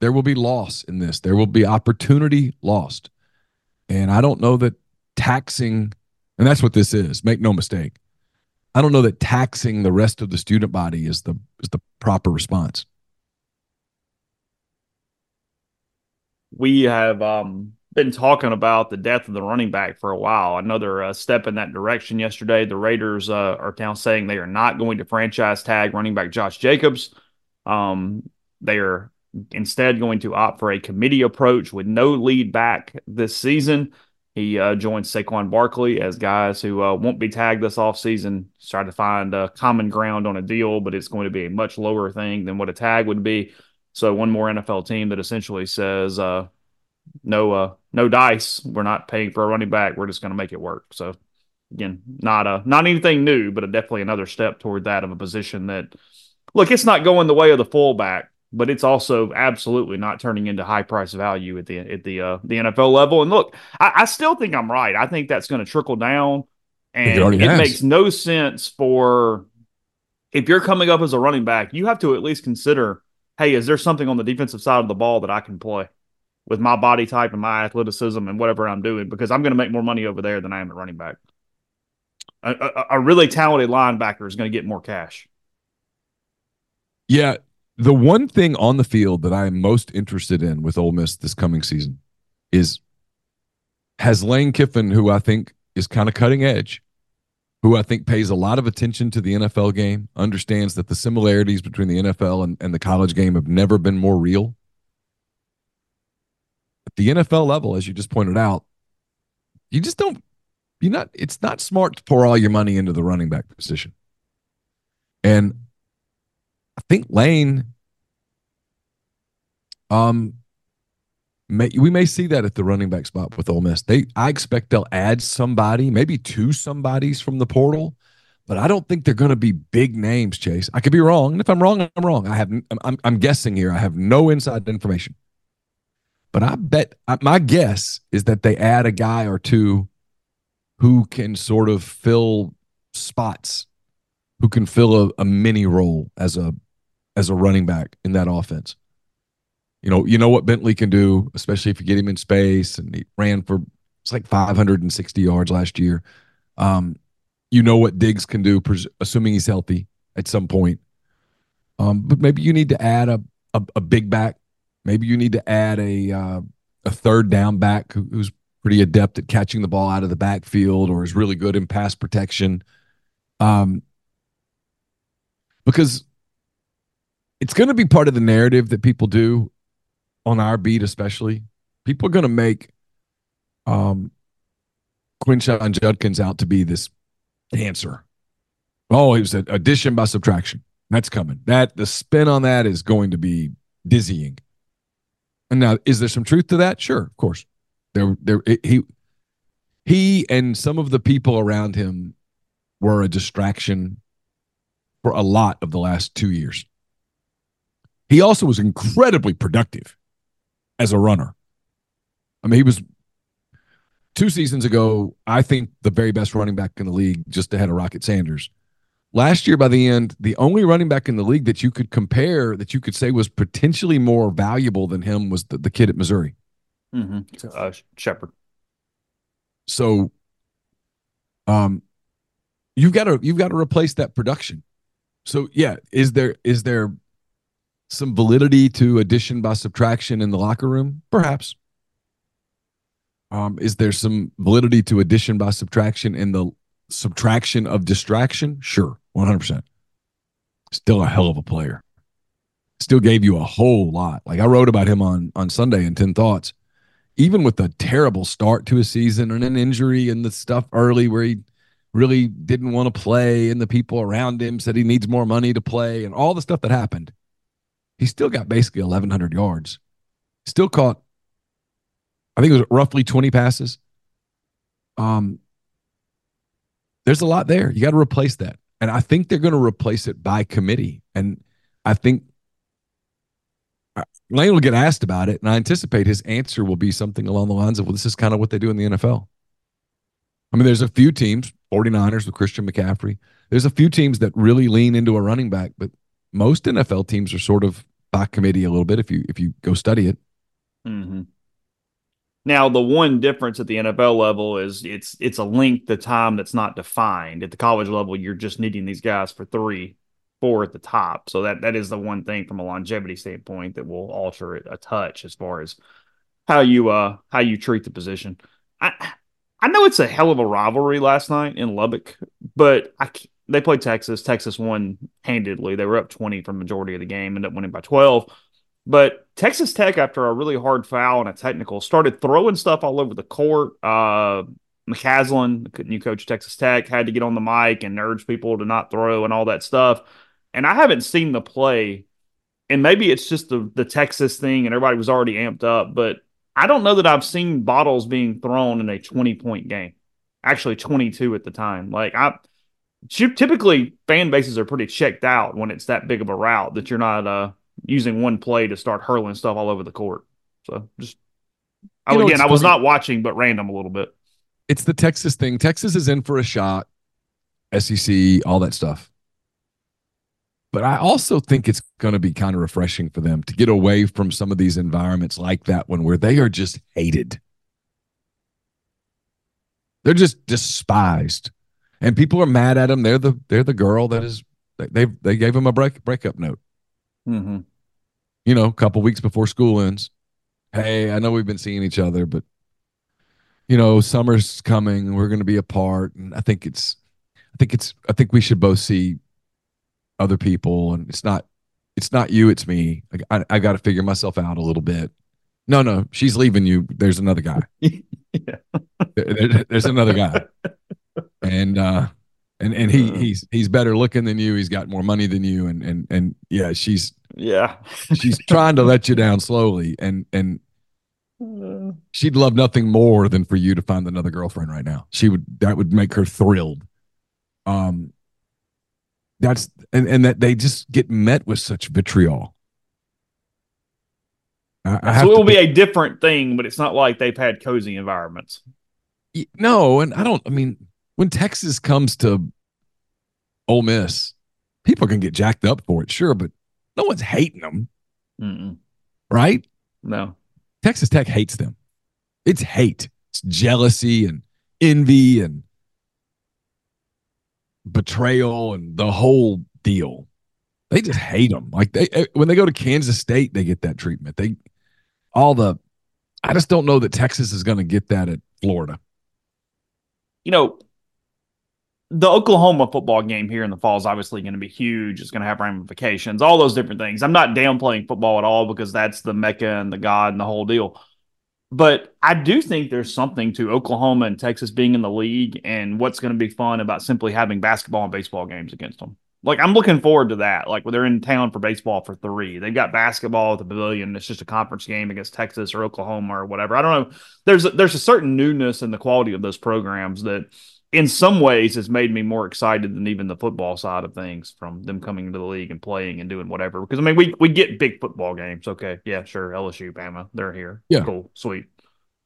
there will be loss in this. There will be opportunity lost. And I don't know that taxing and that's what this is. Make no mistake. I don't know that taxing the rest of the student body is the is the proper response. We have um, been talking about the death of the running back for a while. Another uh, step in that direction yesterday. The Raiders uh, are now saying they are not going to franchise tag running back Josh Jacobs. Um, they are instead going to opt for a committee approach with no lead back this season. He uh, joined Saquon Barkley as guys who uh, won't be tagged this offseason. Try to find a common ground on a deal, but it's going to be a much lower thing than what a tag would be. So one more NFL team that essentially says, uh, no, uh, no dice. We're not paying for a running back. We're just going to make it work. So again, not a not anything new, but a, definitely another step toward that of a position that look, it's not going the way of the fullback, but it's also absolutely not turning into high price value at the at the uh, the NFL level. And look, I, I still think I'm right. I think that's going to trickle down, and it, it makes no sense for if you're coming up as a running back, you have to at least consider, hey, is there something on the defensive side of the ball that I can play with my body type and my athleticism and whatever I'm doing because I'm going to make more money over there than I am at running back. A, a, a really talented linebacker is going to get more cash. Yeah, the one thing on the field that I am most interested in with Ole Miss this coming season is has Lane Kiffin, who I think is kind of cutting edge, who I think pays a lot of attention to the NFL game, understands that the similarities between the NFL and, and the college game have never been more real. At the NFL level, as you just pointed out, you just don't, you're not, it's not smart to pour all your money into the running back position. And I think Lane, um, may, we may see that at the running back spot with Ole Miss. They, I expect they'll add somebody, maybe two somebodies from the portal, but I don't think they're going to be big names. Chase, I could be wrong, and if I'm wrong, I'm wrong. I have, I'm, I'm guessing here. I have no inside information, but I bet my guess is that they add a guy or two who can sort of fill spots, who can fill a, a mini role as a as a running back in that offense. You know, you know what Bentley can do, especially if you get him in space, and he ran for it's like 560 yards last year. Um, you know what Diggs can do, pres- assuming he's healthy at some point. Um, but maybe you need to add a, a, a big back. Maybe you need to add a uh, a third down back who, who's pretty adept at catching the ball out of the backfield or is really good in pass protection. Um, because it's going to be part of the narrative that people do on our beat, especially. People are going to make um, Quinshon Judkins out to be this answer. Oh, he was an addition by subtraction. That's coming. That the spin on that is going to be dizzying. And now, is there some truth to that? Sure, of course. There, there. He, he, and some of the people around him were a distraction for a lot of the last two years. He also was incredibly productive as a runner. I mean, he was two seasons ago, I think the very best running back in the league, just ahead of Rocket Sanders. Last year, by the end, the only running back in the league that you could compare that you could say was potentially more valuable than him was the, the kid at Missouri. Mm-hmm. Uh, Schrader. So, um, you've got to you've got to replace that production. So, yeah, is there is there some validity to addition by subtraction in the locker room? Perhaps. Um, is there some validity to addition by subtraction in the subtraction of distraction? Sure, 100%. Still a hell of a player. Still gave you a whole lot. Like I wrote about him on on Sunday in 10 Thoughts. Even with a terrible start to his season and an injury and the stuff early where he really didn't want to play and the people around him said he needs more money to play and all the stuff that happened, he still got basically 1,100 yards. Still caught I think it was roughly 20 passes. Um, there's a lot there. You got to replace that. And I think they're going to replace it by committee. And I think uh, Lane will get asked about it. And I anticipate his answer will be something along the lines of, well, this is kind of what they do in the NFL. I mean, there's a few teams, 49ers with Christian McCaffrey. There's a few teams that really lean into a running back, but most NFL teams are sort of by committee a little bit if you if you go study it. Mm-hmm. Now, the one difference at the NFL level is it's it's a length of time that's not defined. At the college level, you're just needing these guys for three, four at the top. So that that is the one thing from a longevity standpoint that will alter it a touch as far as how you uh how you treat the position. I I know it's a hell of a rivalry last night in Lubbock, but I they played Texas. Texas won handedly. They were up twenty for majority of the game, ended up winning by twelve. But Texas Tech, after a really hard foul and a technical, started throwing stuff all over the court. Uh, McCasland, new coach Texas Tech, had to get on the mic and urge people to not throw and all that stuff. And I haven't seen the play, and maybe it's just the the Texas thing, and everybody was already amped up. But I don't know that I've seen bottles being thrown in a twenty point game. Actually, twenty two at the time. Like I typically fan bases are pretty checked out when it's that big of a route that you're not uh using one play to start hurling stuff all over the court. So just I, know, again, I was not watching, but random a little bit. It's the Texas thing. Texas is in for a shot. SEC, all that stuff. But I also think it's going to be kind of refreshing for them to get away from some of these environments like that one where they are just hated. They're just despised. And people are mad at them. They're the they're the girl that is they they gave him a break breakup note. Mm-hmm you know, a couple weeks before school ends. Hey, I know we've been seeing each other, but you know, summer's coming. We're going to be apart, and I think it's, I think it's, I think we should both see other people, and it's not, it's not you, it's me. I, I, I got to figure myself out a little bit. No, no, she's leaving you. There's another guy. there, there's another guy, and uh, and and he he's he's better looking than you. He's got more money than you, and and and yeah, she's yeah. she's trying to let you down slowly. And and she'd love nothing more than for you to find another girlfriend right now. She would that would make her thrilled. Um that's and, and that they just get met with such vitriol. I, so it will be a different thing, but it's not like they've had cozy environments. No, and I don't. I mean, when Texas comes to Ole Miss, people can get jacked up for it, sure, but no one's hating them. Mm-mm. Right? No. Texas Tech hates them. It's hate. It's jealousy and envy and betrayal and the whole deal. They just hate them. Like they eh, when they go to Kansas State, they get that treatment. They all the I just don't know that Texas is going to get that at Florida. You know, the Oklahoma football game here in the fall is obviously going to be huge. It's going to have ramifications, all those different things. I'm not downplaying football at all because that's the mecca and the god and the whole deal. But I do think there's something to Oklahoma and Texas being in the league and what's going to be fun about simply having basketball and baseball games against them. Like I'm looking forward to that. Like when they're in town for baseball for three, they've got basketball at the pavilion. It's just a conference game against Texas or Oklahoma or whatever. I don't know. There's there's a certain newness in the quality of those programs that in some ways has made me more excited than even the football side of things from them coming into the league and playing and doing whatever. Because I mean, we we get big football games. Okay, yeah, sure, LSU, Bama, they're here. Yeah, cool, sweet.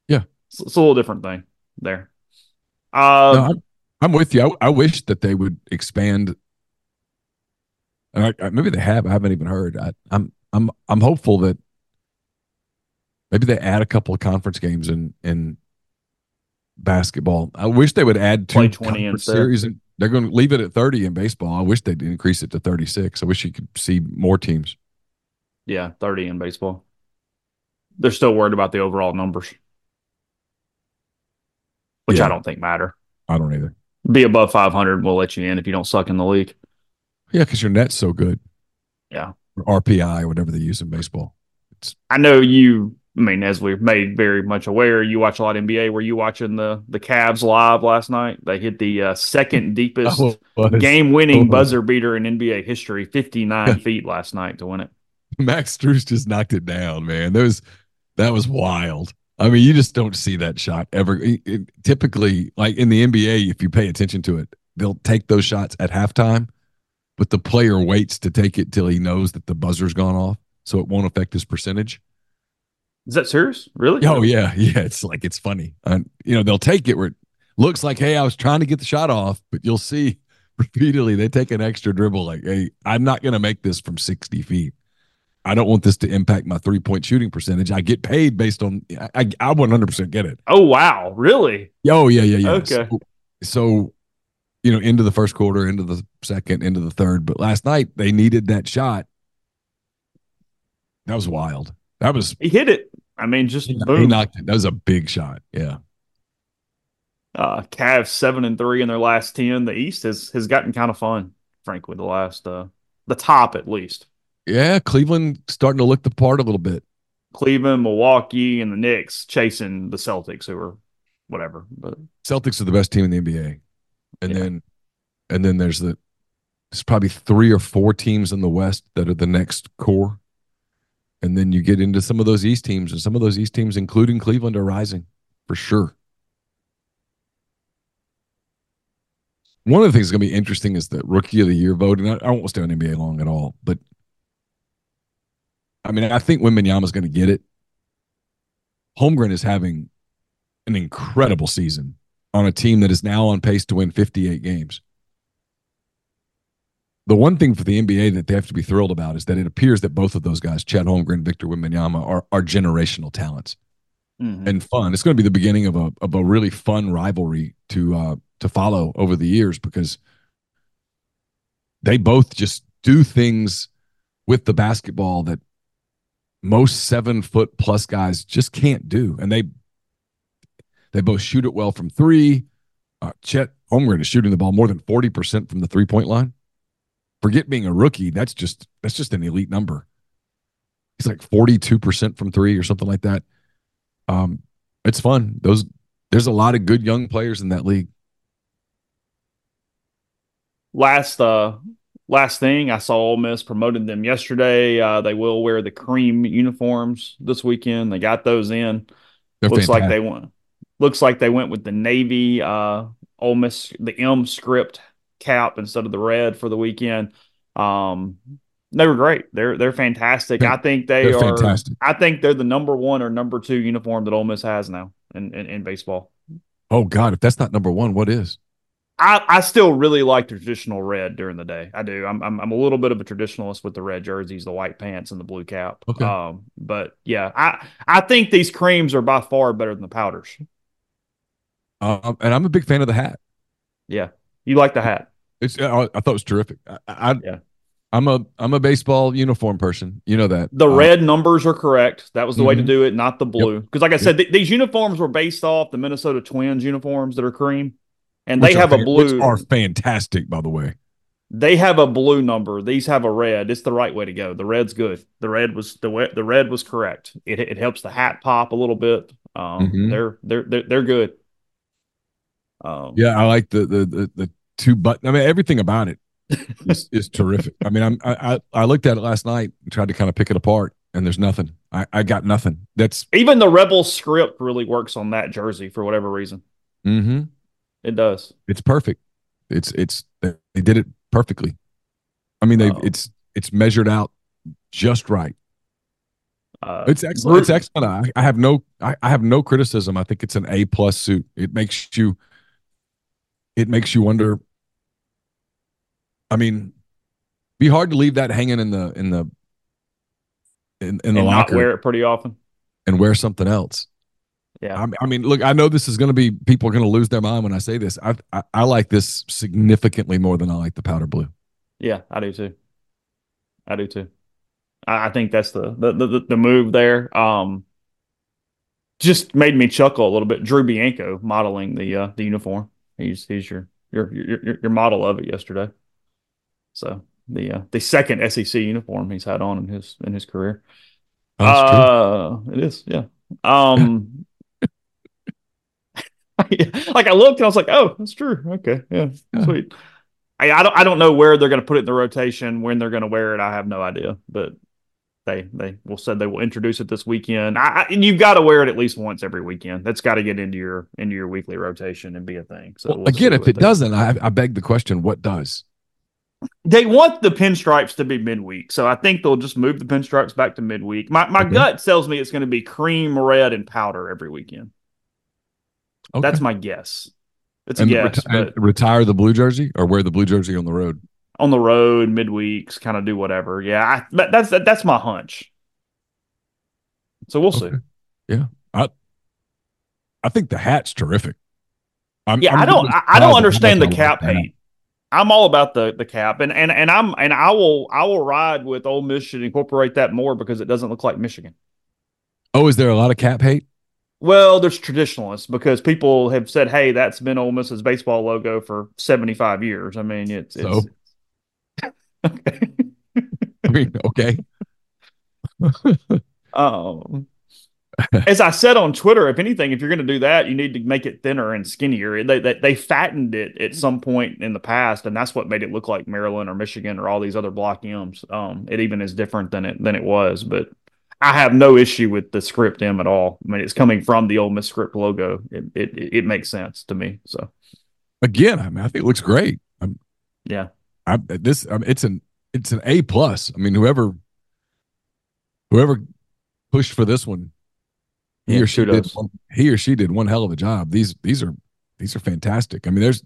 Yeah, it's, it's a little different thing there. Uh, no, I'm, I'm, with you. I, I, wish that they would expand. I, maybe they have. I haven't even heard. I, I'm I'm I'm hopeful that maybe they add a couple of conference games and and basketball. I wish they would add two twenty in series. And they're going to leave it at thirty in baseball. I wish they'd increase it to thirty six. I wish you could see more teams. Yeah, thirty in baseball. They're still worried about the overall numbers, which yeah. I don't think matter. I don't either. Be above five hundred, we'll let you in if you don't suck in the league. Yeah, because your net's so good. Yeah, or RPI, or whatever they use in baseball. It's I know you I mean, as we've made very much aware, you watch a lot of NBA. Were you watching the the Cavs live last night? They hit the uh, second deepest game winning buzzer beater in NBA history, fifty nine feet last night to win it. Max Strus just knocked it down, man. That was that was wild. I mean, you just don't see that shot ever. It, it, typically, like in the NBA, if you pay attention to it, they'll take those shots at halftime, but the player waits to take it till he knows that the buzzer's gone off, so it won't affect his percentage. Is that serious? Really? Oh yeah, yeah. It's like it's funny. And you know, they'll take it where it looks like, hey, I was trying to get the shot off, but you'll see repeatedly they take an extra dribble, like, hey, I'm not gonna make this from 60 feet. I don't want this to impact my three point shooting percentage. I get paid based on I I 100% get it. Oh wow, really? Oh yeah, yeah, yeah. Okay. So, so you know, into the first quarter, into the second, into the third, but last night they needed that shot. That was wild. That was he hit it. I mean, just he, boom. he knocked it. That was a big shot. Yeah. Uh, Cavs seven and three in their last ten. The East has has gotten kind of fun, frankly. The last uh, the top at least. Yeah, Cleveland starting to look the part a little bit. Cleveland, Milwaukee, and the Knicks chasing the Celtics, who are whatever. But Celtics are the best team in the NBA, and yeah. then and then there's the there's probably three or four teams in the West that are the next core. And then you get into some of those East teams, and some of those East teams, including Cleveland, are rising for sure. One of the things that's going to be interesting is the rookie of the year vote. And I, I won't stay on NBA long at all, but I mean, I think Wembanyama is going to get it. Holmgren is having an incredible season on a team that is now on pace to win 58 games the one thing for the NBA that they have to be thrilled about is that it appears that both of those guys, Chet Holmgren, and Victor Wembanyama, are are generational talents mm-hmm. and fun. It's going to be the beginning of a of a really fun rivalry to uh, to follow over the years because they both just do things with the basketball that most seven foot plus guys just can't do, and they they both shoot it well from three. Uh, Chet Holmgren is shooting the ball more than forty percent from the three point line forget being a rookie. That's just that's just an elite number. He's like 42% from three or something like that. Um, it's fun. Those there's a lot of good young players in that league. Last uh last thing, I saw Ole Miss promoted them yesterday. Uh, they will wear the cream uniforms this weekend. They got those in. They're looks fantastic. like they went. Looks like they went with the navy uh Ole Miss the M script cap instead of the red for the weekend. Um, they were great. They're they're fantastic. I think they they're are. Fantastic. I think they're the number one or number two uniform that Ole Miss has now in, in, in baseball. Oh God, if that's not number one, what is? I, I still really like the traditional red during the day. I do. I'm, I'm I'm a little bit of a traditionalist with the red jerseys, the white pants, and the blue cap. Okay. Um, but yeah, I I think these creams are by far better than the powders. Um, and I'm a big fan of the hat. Yeah, you like the hat. It's I, I thought it was terrific. I, I yeah. I'm a I'm a baseball uniform person. You know that. The uh, red numbers are correct. That was the mm-hmm. way to mm-hmm. do it, not the blue. Because, yep. like I said, th- these uniforms were based off the Minnesota Twins uniforms that are cream, and which they have fan- a blue. Which are fantastic, by the way. They have a blue number. These have a red. It's the right way to go. The red's good. The red was the the red was correct. It it helps the hat pop a little bit. Um, Mhm. they're, they're they're they're good. Um, Yeah, I like the the the, the two button. I mean, everything about it is, is terrific. I mean, I'm I, I I looked at it last night and tried to kind of pick it apart, and there's nothing. I I got nothing. That's even the Rebel script really works on that jersey for whatever reason. mm-hmm. It does. It's perfect. It's it's they they did it perfectly. I mean, they Oh. it's it's measured out just right. Uh, It's excellent. It's excellent. I, I have no I, I have no criticism. I think it's an A plus suit. It makes you it makes you wonder. I mean, be hard to leave that hanging in the in the in, in the and not locker wear it pretty often. and wear something else. Yeah. I, I mean, look, I know this is going to be people are going to lose their mind when I say this. I, I I like this significantly more than I like the powder blue. Yeah, I do too. I do too. I, I think that's the, the the the move there. Um, just made me chuckle a little bit. Drew Bianco modeling the uh the uniform. He's he's your your your your, model of it yesterday. So the uh, the second SEC uniform he's had on in his in his career. Oh, uh, it is, yeah. Um, like I looked and I was like, oh, that's true. Okay, yeah, Yeah. sweet. I, I don't I don't know where they're going to put it in the rotation, when they're going to wear it. I have no idea, but they they will said they will introduce it this weekend. I, I, and you've got to wear it at least once every weekend. That's got to get into your into your weekly rotation and be a thing. So Well, we'll again, if what it doesn't, I, I beg the question: What does? they want the pinstripes to be midweek, so I think they'll just move the pinstripes back to midweek. My my Okay. gut tells me it's going to be cream, red, and powder every weekend. Okay. That's my guess. It's and a guess, reti- but retire the blue jersey or wear the blue jersey on the road. On the road, midweeks, kind of do whatever. Yeah, I, but that's that's my hunch. So we'll see. Yeah, I I think the hat's terrific. I'm, Yeah, I'm I don't really I, I don't understand the much I like cap hate. I'm all about the the cap, and and and I'm and I will I will ride with Ole Miss should incorporate that more because it doesn't look like Michigan. Oh, is there a lot of cap hate? Well, there's traditionalists because people have said, "Hey, that's been Ole Miss's baseball logo for 75 years." I mean, it's, it's So? okay. I mean, okay. Um, as I said on Twitter, if anything, if you're going to do that, you need to make it thinner and skinnier. They, they they fattened it at some point in the past, and that's what made it look like Maryland or Michigan or all these other block M's. Um, it even is different than it than it was, but I have no issue with the script M at all. I mean, it's coming from the old Miss script logo. It it it makes sense to me. So Again, I mean, I think it looks great. I'm, yeah, I this I mean, it's an it's an A plus. I mean, whoever whoever pushed for this one, he Yeah, or she did one, he or she did one hell of a job. These these are these are fantastic. I mean, there's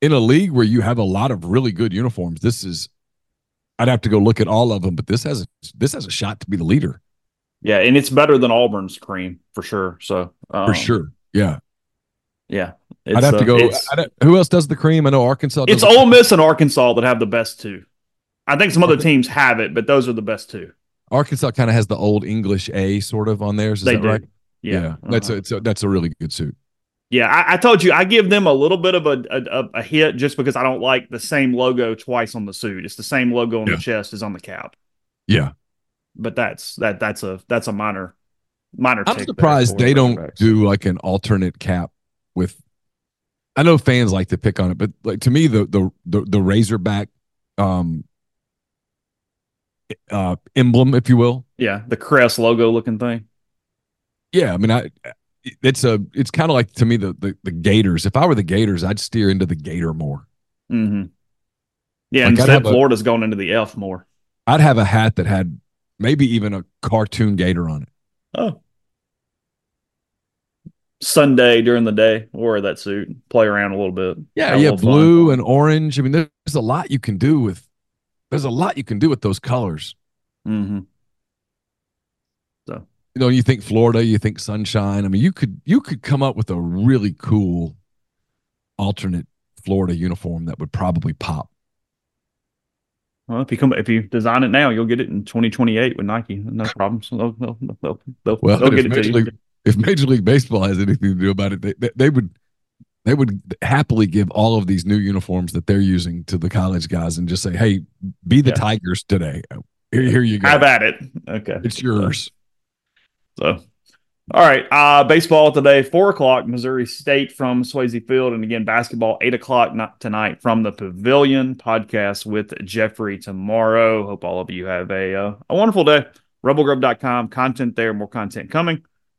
in a league where you have a lot of really good uniforms. This is I'd have to go look at all of them, but this has a, this has a shot to be the leader yeah, and it's better than Auburn's cream for sure. So um, for sure. Yeah, Yeah, I'd have to uh, go. who else does the cream? I know Arkansas. It's Ole Miss and Arkansas that have the best two. I think some other teams have it, but those are the best two. Arkansas kind of has the old English A sort of on theirs. Is they that do. right? Yeah, that's uh-huh. a, it's a that's a really good suit. yeah. I, I told you I give them a little bit of a, a a hit just because I don't like the same logo twice on the suit. It's the same logo on Yeah. the chest as on the cap. Yeah, But that's that that's a that's a minor minor. I'm surprised they don't do like an alternate cap with. I know fans like to pick on it, but like to me, the the the, the Razorback, um, uh, emblem, if you will. Yeah, the crest logo looking thing. Yeah, I mean, I it's a it's kind of like to me the, the the Gators. If I were the Gators, I'd steer into the Gator more. hmm Yeah, Like, instead have a- Florida's going into the F more. I'd have a hat that had maybe even a cartoon gator on it. Oh. Sunday during the day, wear that suit, play around a little bit. Yeah, yeah, little fun. blue and orange. I mean, there's a lot you can do with. There's a lot you can do with those colors. Mhm. You know, you think Florida, you think sunshine. I mean, you could you could come up with a really cool alternate Florida uniform that would probably pop. Well, if you come, if you design it now, you'll get it in 2028 with Nike. No problems. They'll, they'll, they'll, they'll, Well, get it to you. If Major League Baseball has anything to do about it, they, they, they would they would happily give all of these new uniforms that they're using to the college guys and just say, "Hey, be the Yeah. Tigers today. Here, here you go. Have at it. Okay. It's yours." So, All right. Uh, baseball today, four o'clock, Missouri State from Swayze Field. And again, basketball, eight o'clock not tonight from the Pavilion. Podcast with Jeffrey tomorrow. Hope all of you have a, uh, a wonderful day. Rebelgrove.com, content there, more content coming.